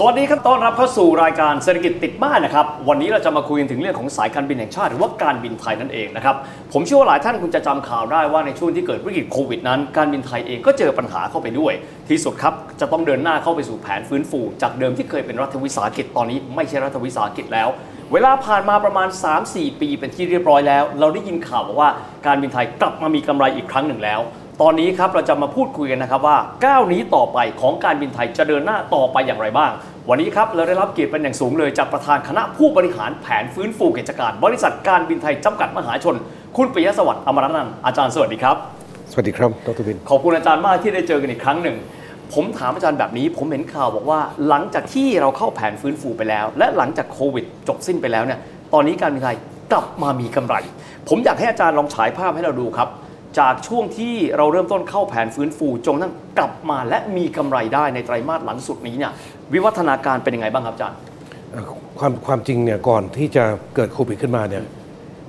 สวัสดีครับต้อนรับเข้าสู่รายการเศรษฐกิจติดบ้านนะครับ วันนี้เราจะมาคุยกันถึงเรื่องของสายการบินแห่งชาติหรือว่าการบินไทยนั่นเองนะครับ ผมเชื่อว่าหลายท่านคงจะจำข่าวได้ว่าในช่วงที่เกิดวิกฤตโควิดนั้น การบินไทยเองก็เจอปัญหาเข้าไปด้วย ที่สุดครับ จะต้องเดินหน้าเข้าไปสู่แผนฟื้นฟู จากเดิมที่เคยเป็นรัฐวิสาหกิจตอนนี้ไม่ใช่รัฐวิสาหกิจแล้วเวลาผ่านมาประมาณ 3-4 ปีเป็นที่เรียบร้อยแล้ว เราได้ยินข่าวบอกว่าการบินไทยกลับมามีกำไรอีกครั้งหนึ่งแล้ว ตอนนี้ครับเราจะมาพูดคุยกันนะครับว่าก้าวนี้ต่อไปของการบินไทยจะเดินหน้าต่อไปอย่างไรบ้าง วันนี้ครับเราได้รับเกียรติเป็นอย่างสูงเลยจากประธานคณะผู้บริหารแผนฟื้นฟูกิจการ บริษัทการบินไทยจำกัดมหาชน คุณปิยะสวัสดิ์อมรนันท์อาจารย์สวัสดีครับ สวัสดีครับดรวิน ขอบคุณอาจารย์มากที่ได้เจอกันอีกครั้งหนึ่ง ผมถามอาจารย์แบบนี้ ผมเห็นข่าวบอกว่า หลังจากที่เราเข้าแผนฟื้นฟูไปแล้ว และหลังจากโควิด จบสิ้นไปแล้วเนี่ยตอนนี้การบินไทยกลับมามีกำไร ผมอยากให้อาจารย์ลองฉายภาพให้เราดูครับ จากช่วงที่เราเริ่มต้นเข้าแผนฟื้นฟูจนกระทั่งกลับมาและมีกำไรได้ในไตรมาสหลังสุดนี้เนี่ยวิวัฒนาการเป็นยังไงบ้างครับอาจารย์เอ่อความความจริงเนี่ยก่อนที่จะเกิดโควิดขึ้นมาเนี่ย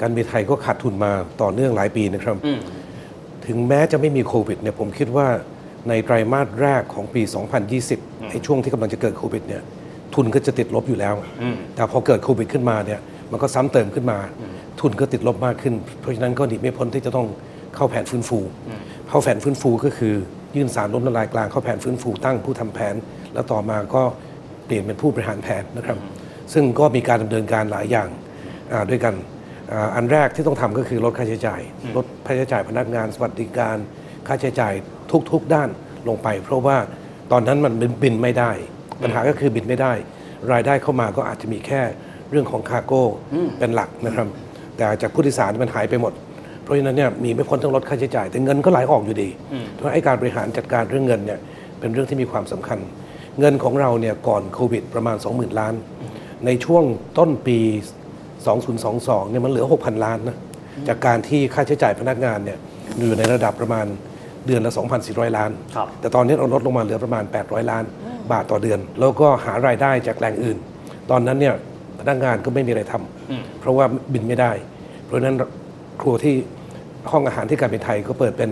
การบินไทยก็ขาดทุนมาต่อเนื่องหลายปีนะครับอืมถึงแม้จะไม่มีโควิดเนี่ยผมคิดว่าในไตรมาสแรกของปี 2020ไอ้ช่วงที่กำลังจะเกิดโควิดเนี่ยทุนก็จะติดลบอยู่แล้วอืมแต่พอเกิดโควิดขึ้นมาเนี่ยมันก็ซ้ำเติมขึ้นมา ทุนก็ติดลบมากขึ้น เพราะฉะนั้นก็หนีไม่พ้นที่จะต้อง เข้าแผนฟื้นฟู เข้าแผนฟื้นฟูก็คือ ยื่นสารล้มละลายกลางเข้าแผนฟื้นฟูตั้งผู้ทำแผน แล้วต่อมาก็เปลี่ยนเป็นผู้บริหารแผนนะครับ ซึ่งก็มีการดำเนินการหลายอย่างอ่าด้วยกันอ่าอันแรกที่ต้องทำก็คือลดค่าใช้จ่าย ลดค่าใช้จ่ายพนักงานสวัสดิการ ค่าใช้จ่ายทุกๆด้านลงไป เพราะว่าตอนนั้นมันบินไม่ได้ ปัญหาก็คือบินไม่ได้ รายได้เข้ามาก็อาจจะมีแค่เรื่องของคาร์โก้เป็นหลักนะครับ แต่จากผู้โดยสารมันหายไปหมด เพราะฉะนั้นเนี่ยมีไม่พ้นต้องลดค่าใช้จ่าย แต่เงินก็ไหลออกอยู่ดีเพราะไอ้การบริหารจัดการเรื่องเงินเนี่ยเป็นเรื่องที่มีความสำคัญ เงินของเราเนี่ยก่อนโควิดประมาณ 20,000 ล้าน ในช่วงต้นปี 2022เนี่ยมันเหลือ 6,000 ล้านนะจากการที่ค่าใช้จ่ายพนักงานเนี่ยอยู่ในระดับประมาณเดือนละ 2,400 ล้านครับแต่ตอนนี้เราลดลงมาเหลือประมาณ 800 ล้าน บาทต่อเดือน แล้วก็หารายได้จากแหล่งอื่น ตอนนั้นเนี่ยพนักงานก็ไม่มีอะไรทำเพราะว่าบินไม่ได้ เพราะฉะนั้นครัวที่ ห้องอาหารที่การเป็นไทยก็เปิดเป็น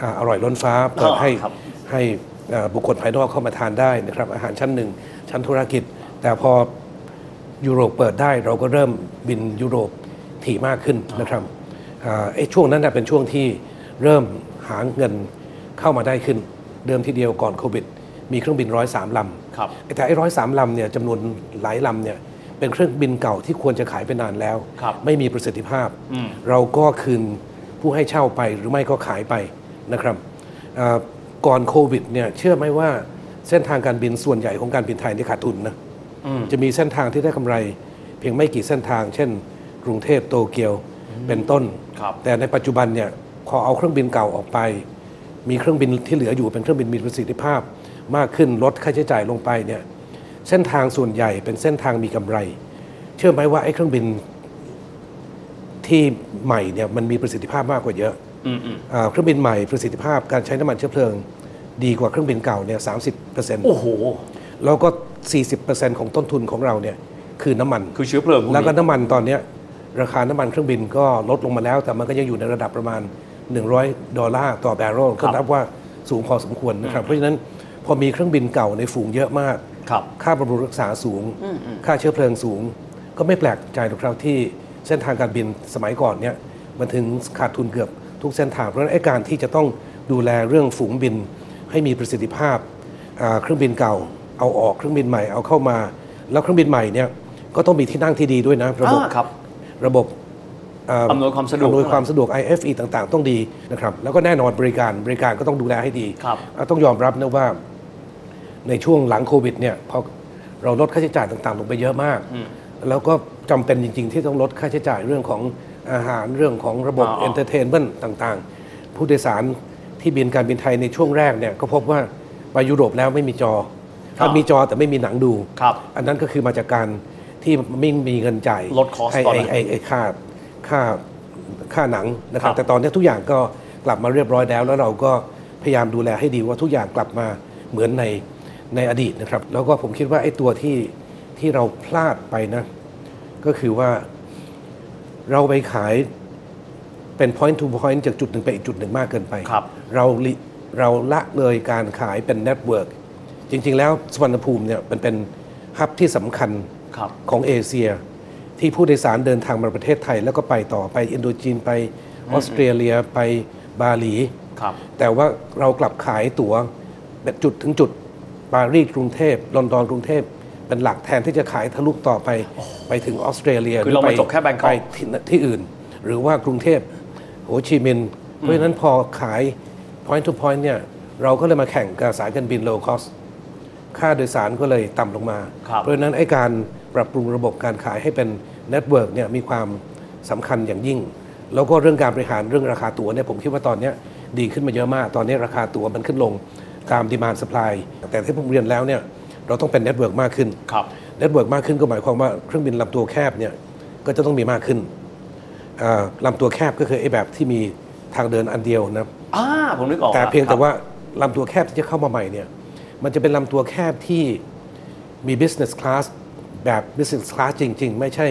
อ่าอร่อยล้นฟ้า เปิดให้ครับให้อ่าบุคคลภายนอกเข้ามาทานได้นะครับ อาหารชั้นหนึ่งชั้นธุรกิจ แต่พอยุโรปเปิดได้เราก็เริ่มบินยุโรปถี่มากขึ้นนะครับอ่าไอ้ช่วงนั้นนะเป็นช่วงที่เริ่มหาเงินเข้ามาได้ขึ้น เดิมทีเดียวก่อนโควิด มีเครื่องบินร้อยสามลำครับแต่ไอ้ร้อยสามลำเนี่ยจำนวนหลายลำเนี่ยเป็นเครื่องบินเก่าที่ควรจะขายไปนานแล้วครับไม่มีประสิทธิภาพอืมเราก็คืน ผู้ให้เช่าไปหรือไม่ก็ขายไปนะครับอ่าก่อนโควิดเนี่ยเชื่อไหมว่าเส้นทางการบินส่วนใหญ่ของการบินไทยนี่ขาดทุนนะอืมจะมีเส้นทางที่ได้กำไร เพียงไม่กี่เส้นทาง เช่น กรุงเทพโตเกียวเป็นต้นครับแต่ในปัจจุบันเนี่ยพอเอาเครื่องบินเก่าออกไป มีเครื่องบินที่เหลืออยู่เป็นเครื่องบินมีประสิทธิภาพ มากขึ้นลดค่าใช้จ่ายลงไปเนี่ยเส้นทางส่วนใหญ่เป็นเส้นทางมีกำไร เชื่อไหมว่าไอ้เครื่องบิน ที่ใหม่เนี่ยมันมีประสิทธิภาพมากกว่าเยอะอืมอืมอ่าเครื่องบินใหม่ประสิทธิภาพการใช้น้ำมันเชื้อเพลิง ดีกว่าเครื่องบินเก่าเนี่ยสามสิบเปอร์เซ็นต์โอ้โหแล้วก็40%ของต้นทุนของเราเนี่ยคือน้ำมันคือเชื้อเพลิงพวกนี้แล้วก็น้ำมันตอนเนี้ยราคาน้ำมันเครื่องบินก็ลดลงมาแล้ว แต่มันก็ยังอยู่ในระดับประมาณ 100 ดอลลาร์ต่อแบเรลก็นับว่าสูงพอสมควรนะครับเพราะฉะนั้นพอมีเครื่องบินเก่าในฝูงเยอะมากครับค่าบำรุงรักษาสูง ค่าเชื้อเพลิงสูง ก็ไม่แปลกใจหรอกครับที่ เส้นทางการบินสมัยก่อนเนี่ยมันถึงขาดทุนเกือบทุกเส้นทาง เพราะฉะนั้นไอ้การที่จะต้องดูแลเรื่องฝูงบินให้มีประสิทธิภาพอ่าเครื่องบินเก่า เอาออกเครื่องบินใหม่เอาเข้ามา แล้วเครื่องบินใหม่เนี่ยก็ต้องมีที่นั่งที่ดีด้วยนะระบบอ่าครับระบบเอำนวยความสะดวกอำนวยความสะดวก IFE ต่างๆ ต้องดีนะครับแล้วก็แน่นอนบริการบริการก็ต้องดูแลให้ดีครับอะต้องยอมรับนะว่าในช่วงหลังโควิดเนี่ยพอเราลดค่าใช้จ่ายต่างๆ ลงไปเยอะมาก แล้วก็จำเป็นจริง ๆ ที่ต้องลดค่าใช้จ่ายเรื่องของอาหารเรื่องของระบบอ๋อ entertainment ต่างๆ ผู้โดยสารที่บินการบินไทยในช่วงแรกเนี่ยก็พบว่าไปยุโรปแล้วไม่มีจอถ้ามีจอแต่ไม่มีหนังดู ครับ อันนั้นก็คือมาจากการที่ไม่มีเงินจ่ายลด cost ให้ตอนไอ้นั้นไอ้ไอ้ค่าค่าค่าหนังนะครับ ครับ แต่ตอนนี้ทุกอย่างก็กลับมาเรียบร้อยแล้ว แล้วเราก็พยายามดูแลให้ดีว่าทุกอย่างกลับมาเหมือนในในอดีตนะครับ แล้วก็ผมคิดว่าไอ้ตัวที่ ที่เราพลาดไปนะ ก็คือว่าเราไปขายเป็น point to point จากจุดหนึ่งไปอีกจุดหนึ่งมากเกินไปครับเราลิเราละเลยการขายเป็น network จริง ๆ แล้วสุวรรณภูมิเนี่ยมันเป็นฮับที่สำคัญครับของเอเชีย ที่ผู้โดยสารเดินทางมาประเทศไทย แล้วก็ไปต่อไปอินโดจีนไปออสเตรเลียไปบาหลีครับแต่ว่าเรากลับขายตั๋วแบบจุดถึงจุดปารีสกรุงเทพลอนดอนกรุงเทพ เป็นหลักแทนที่จะขายทะลุต่อไปไปถึงออสเตรเลียคือเราหมาไปจบแค่แบงกอกไปที่ที่อื่น หรือว่ากรุงเทพโฮชิมินห์เพราะฉะนั้นพอขาย point to point เนี่ยเราก็เลยมาแข่งกับสายการบิน low cost ค่าโดยสารก็เลยต่ำลงมาครับเพราะฉะนั้นไอ้การปรับปรุงระบบการขายให้เป็น network เนี่ยมีความสำคัญอย่างยิ่ง แล้วก็เรื่องการบริหารเรื่องราคาตั๋วเนี่ยผมคิดว่าตอนเนี้ยดีขึ้นมาเยอะมาก ตอนนี้ราคาตั๋วมันขึ้นลงตาม demand supply แต่ที่ผมเรียนแล้วเนี่ย เราต้องเป็น network มากขึ้นครับ network มากขึ้นก็หมายความว่าเครื่องบินลำตัวแคบเนี่ยก็จะต้องมีมากขึ้นอ่าลำตัวแคบก็คือไอ้แบบที่มีทางเดินอันเดียวนะอ่าผมนึกออกแต่ล้วเพียงแต่ครับว่าลำตัวแคบที่จะเข้ามาใหม่เนี่ยมันจะเป็นลำตัวแคบที่มี business class แบบ business class จริง ๆ ไม่ใช่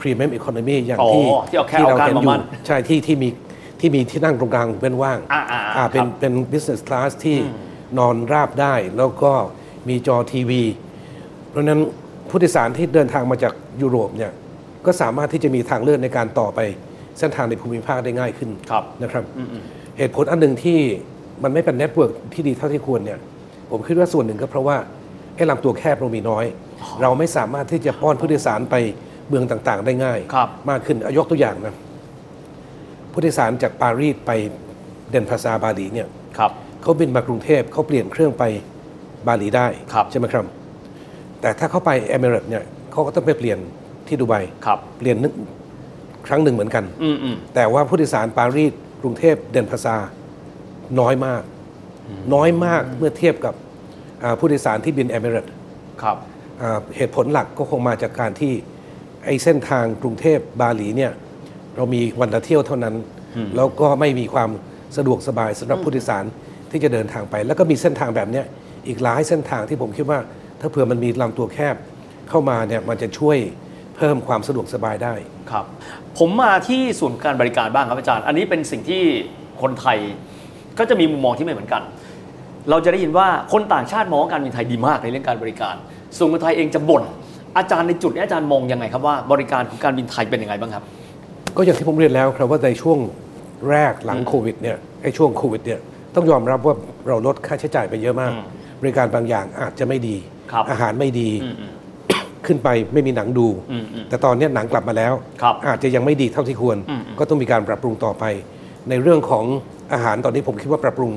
premium economy อย่างอ๋อที่ที่เอาแค่เอาการเห็นมาอยู่มั่นใช่ที่ที่มีที่มีที่นั่งตรงกลางเป็นว่างอ่าอ่าอ่าเป็นครับเป็น business class ที่นอนราบได้แล้วก็ มีจอทีวี เพราะฉะนั้นผู้โดยสารที่เดินทางมาจากยุโรปเนี่ยก็สามารถที่จะมีทางเลือกในการต่อไปเส้นทางในภูมิภาคได้ง่ายขึ้นครับนะครับ เหตุผลอันหนึ่งที่มันไม่เป็น network ที่ดีเท่าที่ควรเนี่ยผมคิดว่าส่วนหนึ่งก็เพราะว่าไอ้ลำตัวแคบเรามีน้อย เราไม่สามารถที่จะป้อนผู้โดยสารไปเมืองต่างๆ ได้ง่ายครับมากขึ้นเอายกตัวอย่างนะผู้โดยสารจากปารีสไปเดนปาซาร์บาหลีเนี่ยครับเขาบินมากรุงเทพเขาเปลี่ยนเครื่องไป บาหลีได้ครับใช่ไหมครับ แต่ถ้าเขาไปเอมิเรตเนี่ยเขาก็ต้องไปเปลี่ยนที่ดูไบครับเปลี่ยนนึกครั้งหนึ่งเหมือนกันอืมอืมแต่ว่าผู้โดยสารปารีสกรุงเทพเดนพาซาน้อยมาก น้อยมากเมื่อเทียบกับอ่าผู้โดยสารที่บินเอมิเรตครับอ่าเหตุผลหลักก็คงมาจากการที่ไอ้เส้นทางกรุงเทพบาหลีเนี่ยเรามีวันละเที่ยวเท่านั้น แล้วก็ไม่มีความสะดวกสบายสำหรับผู้โดยสารที่จะเดินทางไป แล้วก็มีเส้นทางแบบเนี้ย อีกหลายเส้นทางที่ผมคิดว่า ถ้าเผื่อมันมีลำตัวแคบเข้ามาเนี่ยมันจะช่วยเพิ่มความสะดวกสบายได้ครับ ผมมาที่ส่วนการบริการบ้างครับอาจารย์ อันนี้เป็นสิ่งที่คนไทยก็จะมีมุมมองที่ไม่เหมือนกัน เราจะได้ยินว่าคนต่างชาติมองว่าการบินไทยดีมากในเรื่องการบริการ ส่วนคนไทยเองจะบ่นอาจารย์ในจุดนี้อาจารย์มองยังไงครับว่าบริการของการบินไทยเป็นยังไงบ้างครับ ก็อย่างที่ผมเรียนแล้วครับว่าในช่วงแรกหลังโควิดเนี่ยไอ้ช่วงโควิดเนี่ยต้องยอมรับว่าเราลดค่าใช้จ่ายไปเยอะมาก บริการบางอย่างอาจจะไม่ดี ครับอาหารไม่ดี อืมอืม ขึ้นไปไม่มีหนังดู อืมอืมแต่ตอนเนี้ยหนังกลับมาแล้ว ครับอาจจะยังไม่ดีเท่าที่ควร อืมอืม ก็ต้องมีการปรับปรุงต่อไป ในเรื่องของอาหารตอนนี้ผมคิดว่าปรับปรุง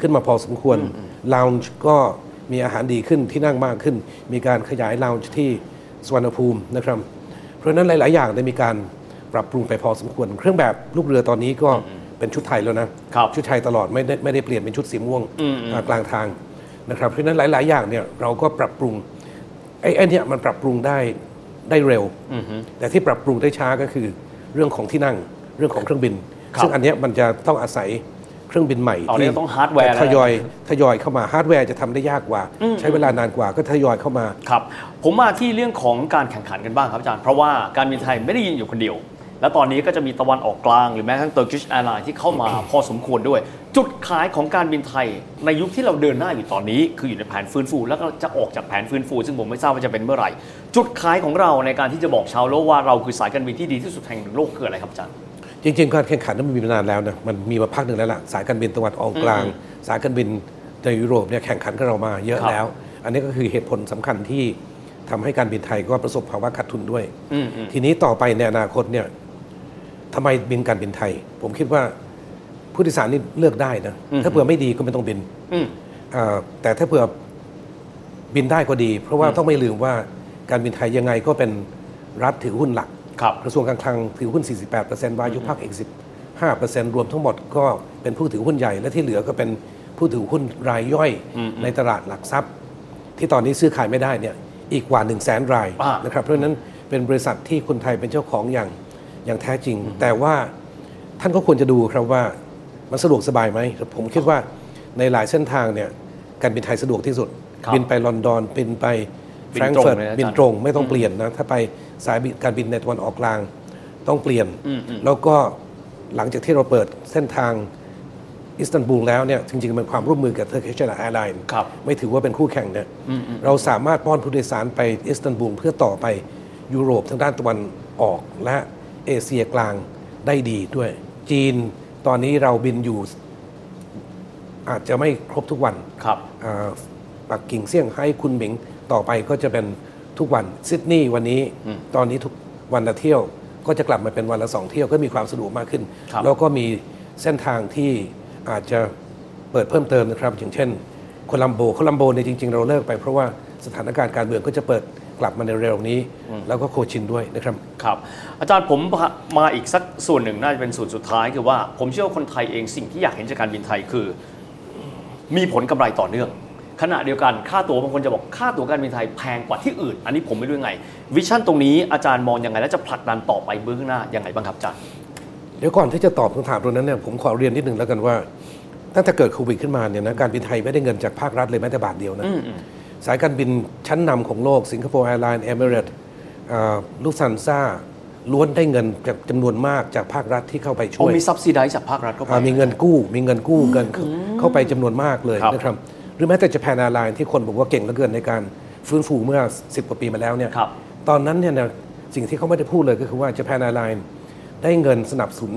ขึ้นมาพอสมควรลาวน์ก็มีอาหารดีขึ้นที่นั่งมากขึ้น มีการขยายลาวน์ที่สุวรรณภูมินะครับ เพราะฉะนั้นหลาย ๆ อย่างได้มีการปรับปรุงไปพอสมควร เครื่องแบบลูกเรือตอนนี้ก็เป็นชุดไทยแล้วนะครับ ชุดไทยตลอดไม่ได้ไม่ได้เปลี่ยนเป็นชุดสีม่วงอืมอืมอ่ากลางทาง นะครับเพราะฉะนั้นหลาย ๆ อย่างเนี่ยเราก็ปรับปรุงไอ้ไอ้เนี่ยมันปรับปรุงได้ได้เร็วอือฮึแต่ที่ปรับปรุงได้ช้าก็คือเรื่องของที่นั่งเรื่องของเครื่องบินครับซึ่งอันเนี้ยมันจะต้องอาศัยเครื่องบินใหม่อ๋อนี่ต้องฮาร์ดแวร์แล้วทยอยทยอยเข้ามาฮาร์ดแวร์จะทำได้ยากกว่า ใช้เวลานานกว่าก็ทยอยเข้ามาครับผมมาที่เรื่องของการแข่งขันกันบ้างครับอาจารย์เพราะว่าการบินไทยไม่ได้ยินอยู่คนเดียว และตอนนี้ก็จะมีตะวันออกกลาง หรือแม้กระทั่ง Turkish Airlines ที่เข้ามาพอสมควรด้วย จุดขายของการบินไทย ในยุคที่เราเดินหน้าอยู่ตอนนี้ คืออยู่ในแผนฟื้นฟู แล้วก็จะออกจากแผนฟื้นฟู ซึ่งผมไม่ทราบว่าจะเป็นเมื่อไหร่ จุดขายของเราในการที่จะบอกชาวโลกว่าเราคือสายการบินที่ดีที่สุดแห่งหนึ่งโลกคืออะไรครับอาจารย์จริงๆการแข่งขันนั้นมันมีมานานแล้วนะมันมีมาพักหนึ่งแล้วล่ะสายการบินตะวันออกกลาง สายการบินในยุโรปเนี่ยแข่งขันกับเรามาเยอะครับแล้ว อันนี้ก็คือเหตุผลสำคัญที่ทำให้การบินไทยก็ประสบภาวะขาดทุนด้วยอืมอืมทีนี้ต่อไปในอนาคตเนี่ย ทำไมบินการบินไทย ผมคิดว่าผู้โดยสารนี่เลือกได้นะอืมถ้าเผื่อไม่ดีก็ไม่ต้องบินอืมอ่าแต่ถ้าเผื่อบินได้ก็ดี เพราะว่าต้องไม่ลืมว่าการบินไทยยังไงก็เป็นรัฐถือหุ้นหลักครับกระทรวงการคลังถือหุ้น 48%วายุพักอีก15%รวมทั้งหมดก็เป็นผู้ถือหุ้นใหญ่และที่เหลือก็เป็นผู้ถือหุ้นรายย่อยในตลาดหลักทรัพย์ ที่ตอนนี้ซื้อขายไม่ได้เนี่ยอีกกว่า 1 0 0 0 0แสนรายอ่านนะครับเพราะฉะนั้นเป็นบริษัทที่คนไทยเป็นเจ้าของอย่าง อย่างแท้จริง แต่ว่าท่านก็ควรจะดูครับว่ามันสะดวกสบายไหมผมคิดว่าในหลายเส้นทางเนี่ยการบินไทยสะดวกที่สุดครับบินไปลอนดอนบินไปบิแฟนรงตรงก์เฟิร์ตเลยนะอาจารย์บินตรงไม่ต้องเปลี่ยนนะถ้าไปสายบินการบินในตะวันออกกลาง ต้องเปลี่ยน แล้วก็หลังจากที่เราเปิดเส้นทางอิสตันบูลแล้วเนี่ยจริงๆเป็นความร่วมมือกับ Turkish Airlines ครับไม่ถือว่าเป็นคู่แข่งเนี่ยเราสามารถป้อนผู้โดยสารไปอิสตันบูลเพื่อต่อไปยุโรปทางด้านตะวันออกและ เอเชียกลางได้ดีด้วย จีนตอนนี้เราบินอยู่ อาจจะไม่ครบทุกวันครับอ่าปักกิ่งเซี่ยงไฮ้คุณหมิงต่อไปก็จะเป็นทุกวันซิดนีย์วันนี้ตอนนี้ทุกวันละเที่ยว ก็จะกลับมาเป็นวันละสองเที่ยวก็มีความสะดวกมากขึ้นครับแล้วก็มีเส้นทางที่อาจจะเปิดเพิ่มเติมนะครับ อย่างเช่นโคลัมโบโคลัมโบเนี่ยจริง ๆ เราเลิกไปเพราะว่าสถานการณ์การเมืองก็จะเปิด กลับมาในเร็วนี้ แล้วก็โคชินด้วยนะครับครับ อาจารย์ผมมาอีกสักส่วนหนึ่งน่าจะเป็นส่วนสุดท้ายคือว่าผมเชื่อว่าคนไทยเองสิ่งที่อยากเห็นจากการบินไทยคือ มีผลกำไรต่อเนื่อง ขณะเดียวกันค่าตั๋วบางคนจะบอกค่าตั๋วการบินไทยแพงกว่าที่อื่น อันนี้ผมไม่รู้ยังไง vision ตรงนี้อาจารย์มองยังไงและจะผลักดันต่อไปเบื้องหน้ายังไงบ้างครับอาจารย์เดี๋ยวก่อนที่จะตอบคำถามตรงนั้นเนี่ยผมขอเรียนนิดนึงแล้วกันว่าตั้งแต่เกิดโควิดขึ้นมาเนี่ยนะการบินไทยไม่ได้เงินจากภาครัฐเลยแม้แต่บาทเดียวนะ สายการบินชั้นนำของโลกสิงคโปร์แอร์ไลน์เอมิเรตส์ลุฟท์ฮันซ่าล้วนได้เงินจากจำนวนมากจากภาครัฐที่เข้าไปโอ้ช่วยมี subsidy จากภาครัฐเข้าไปอ่ามีเงินกู้ มีเงินกู้เงินเข้าเข้าไปจำนวนมากเลยครับนะครับหรือแม้แต่จะแพนอาไลน์ที่คนบอกว่าเก่งเหลือเกินในการฟื้นฟูเมื่อ 10 กว่าปีมาแล้วเนี่ยครับตอนนั้นเนี่ยนะสิ่งที่เขาไม่ได้พูดเลยก็คือว่าจะแพนอาไลน์ได้เงินสนับสนุน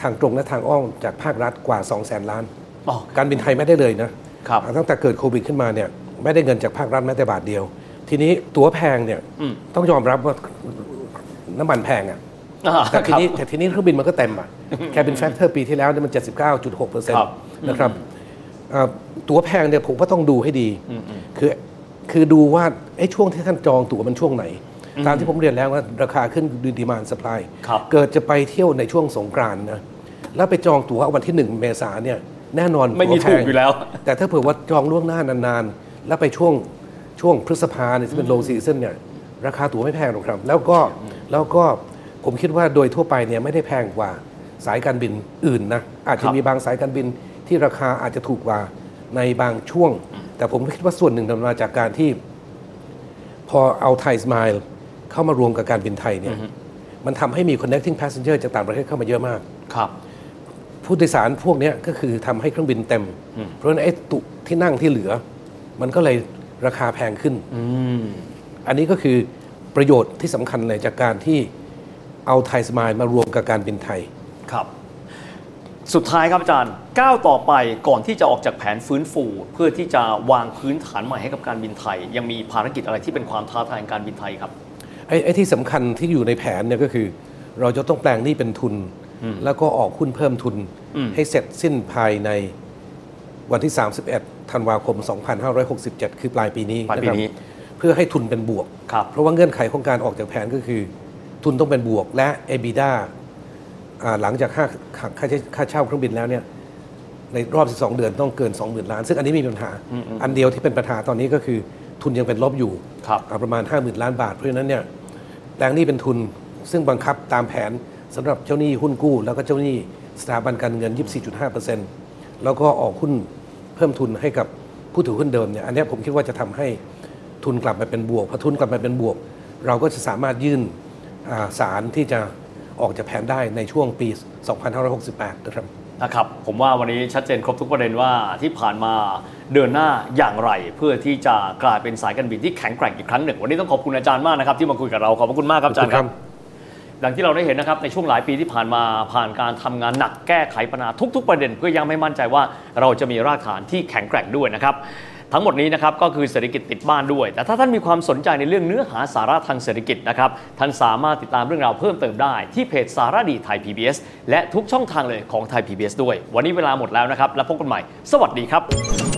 ทางตรงและทางอ้อมจากภาครัฐกว่า 2 0 0 0 0 0 ล้านอ๋อการบินไทยไม่ได้เลยนะครับตั้งแต่เกิดโควิดขึ้นมาเนี่ย ไม่ได้เงินจากภาครัฐแม้แต่บาทเดียว ทีนี้ตั๋วแพงเนี่ยอืมต้องยอมรับว่าน้ำมันแพงอะอ่าแต่ทีนี้ครับแต่ทีนี้เครื่องบินมันก็เต็มอะ cabin factor ปีที่แล้วเนี่ยมัน 79.6เปอร์เซ็นต์ครัต์บนะครับเอ่อตั๋วแพงเนี่ยผมก็ต้องดูให้ดี คือคือดูว่าไอ้ช่วงที่ท่านจองตั๋วมันช่วงไหน ตามที่ผมเรียนแล้วว่าราคาขึ้นอยู่ demand supply ครับเกิดจะไปเที่ยวในช่วงสงกรานต์นะแล้วไปจองตั๋ววันที่ 1 เมษายนเนี่ยแน่นอนไม่มีตั๋วแพงถูกอยู่แล้ว แต่ถ้าเผื่อว่าจองล่วงหน้านานๆ แล้วไปช่วงช่วงพฤษภาเนี่ยที่เป็น low season เนี่ยราคาตั๋วไม่แพงหรอกครับ แล้วก็แล้วก็ผมคิดว่าโดยทั่วไปเนี่ยไม่ได้แพงกว่าสายการบินอื่นนะอาจคจะรับมีบางสายการบินที่ราคาอาจจะถูกกว่าในบางช่วง แต่ผมคิดว่าส่วนหนึ่งมันมาจากการที่พอเอาไทยสม i l e เข้ามารวมกับการบินไทยเนี่ยมันทำให้มี connecting passenger จากต่างประเทศเข้ามาเยอะมากครับผู้โดยสารพวกเนี้ยก็คือทำให้เครื่องบินเต็ม เพราะฉะนั้นไอ้ตุที่นั่งที่เหลือ มันก็เลยราคาแพงขึ้น อันนี้ก็คือประโยชน์ที่สำคัญเลยจากการที่เอาไทยสม i l e มารวมกับการบินไทย ครับ สุดท้ายครับอาจารย์ก้าวต่อไปก่อนที่จะออกจากแผนฟื้นฟู เพื่อที่จะวางพื้นฐานใหม่ให้กับการบินไทย ยังมีภารกิจอะไรที่เป็นความท้าทายของการบินไทยครับไอ้ไอ้ที่สำคัญที่อยู่ในแผนเนี่ยก็คือ เราจะต้องแปลงหนี้เป็นทุน แล้วก็ออกหุ้นเพิ่มทุนให้เสร็จสิ้นภายใน วันที่ 31 ธันวาคม 2567 คือปลายปีนี้ปลายปีนี้ะครับเพื่อให้ทุนเป็นบวก ครับ เพราะว่าเงื่อนไขของการออกจากแผนก็คือ ทุนต้องเป็นบวกและ EBITDA อ่าหลังจากค่าค่าค่าใช้ค่าเช่าเครื่องบินแล้วเนี่ยในรอบ 12 เดือนต้องเกิน 20,000 ล้าน ซึ่งอันนี้มีปัญหา อันเดียวที่เป็นปัญหาตอนนี้ก็คือทุนยังเป็นลบอยู่ครับ อ่าประมาณ 50,000 ล้านบาท เพราะฉะนั้นเนี่ยแปลงหนี้เป็นทุนซึ่งบังคับตามแผนสำหรับเจ้าหนี้หุ้นกู้ แล้วก็เจ้าหนี้สถาบันการเงิน 24.5%แล้วก็ออกหุ้น เพิ่มทุนให้กับผู้ถือหุ้นเดิมเนี่ยอันเนี้ยผมคิดว่าจะทำให้ทุนกลับมาเป็นบวกพอทุนกลับมาเป็นบวก เราก็จะสามารถยื่นอ่าสารที่จะออกจากแผนได้ในช่วงปี 2568 นะครับนะครับผมว่าวันนี้ชัดเจนครบทุกประเด็นว่าที่ผ่านมาเดินหน้าอย่างไร เพื่อที่จะกลายเป็นสายการบินที่แข็งแกร่งอีกครั้งหนึ่ง วันนี้ต้องขอบคุณอาจารย์มากนะครับที่มาคุยกับเราขอบพระคุณมากครับอาจารย์ครับ ดังที่เราได้เห็นนะครับในช่วงหลายปีที่ผ่านมาผ่านการทำงานหนักแก้ไขปัญหาทุก ๆ ประเด็น เพื่อยังไม่มั่นใจว่าเราจะมีรากฐานที่แข็งแกร่งด้วยนะครับทั้งหมดนี้นะครับก็คือเศรษฐกิจติดบ้านด้วย แต่ถ้าท่านมีความสนใจในเรื่องเนื้อหาสาระทางเศรษฐกิจนะครับท่านสามารถติดตามเรื่องราวเพิ่มเติมได้ ที่เพจสารดีไทย PBS และทุกช่องทางเลยของไทย PBS ด้วย วันนี้เวลาหมดแล้วนะครับ แล้วพบกันใหม่ สวัสดีครับ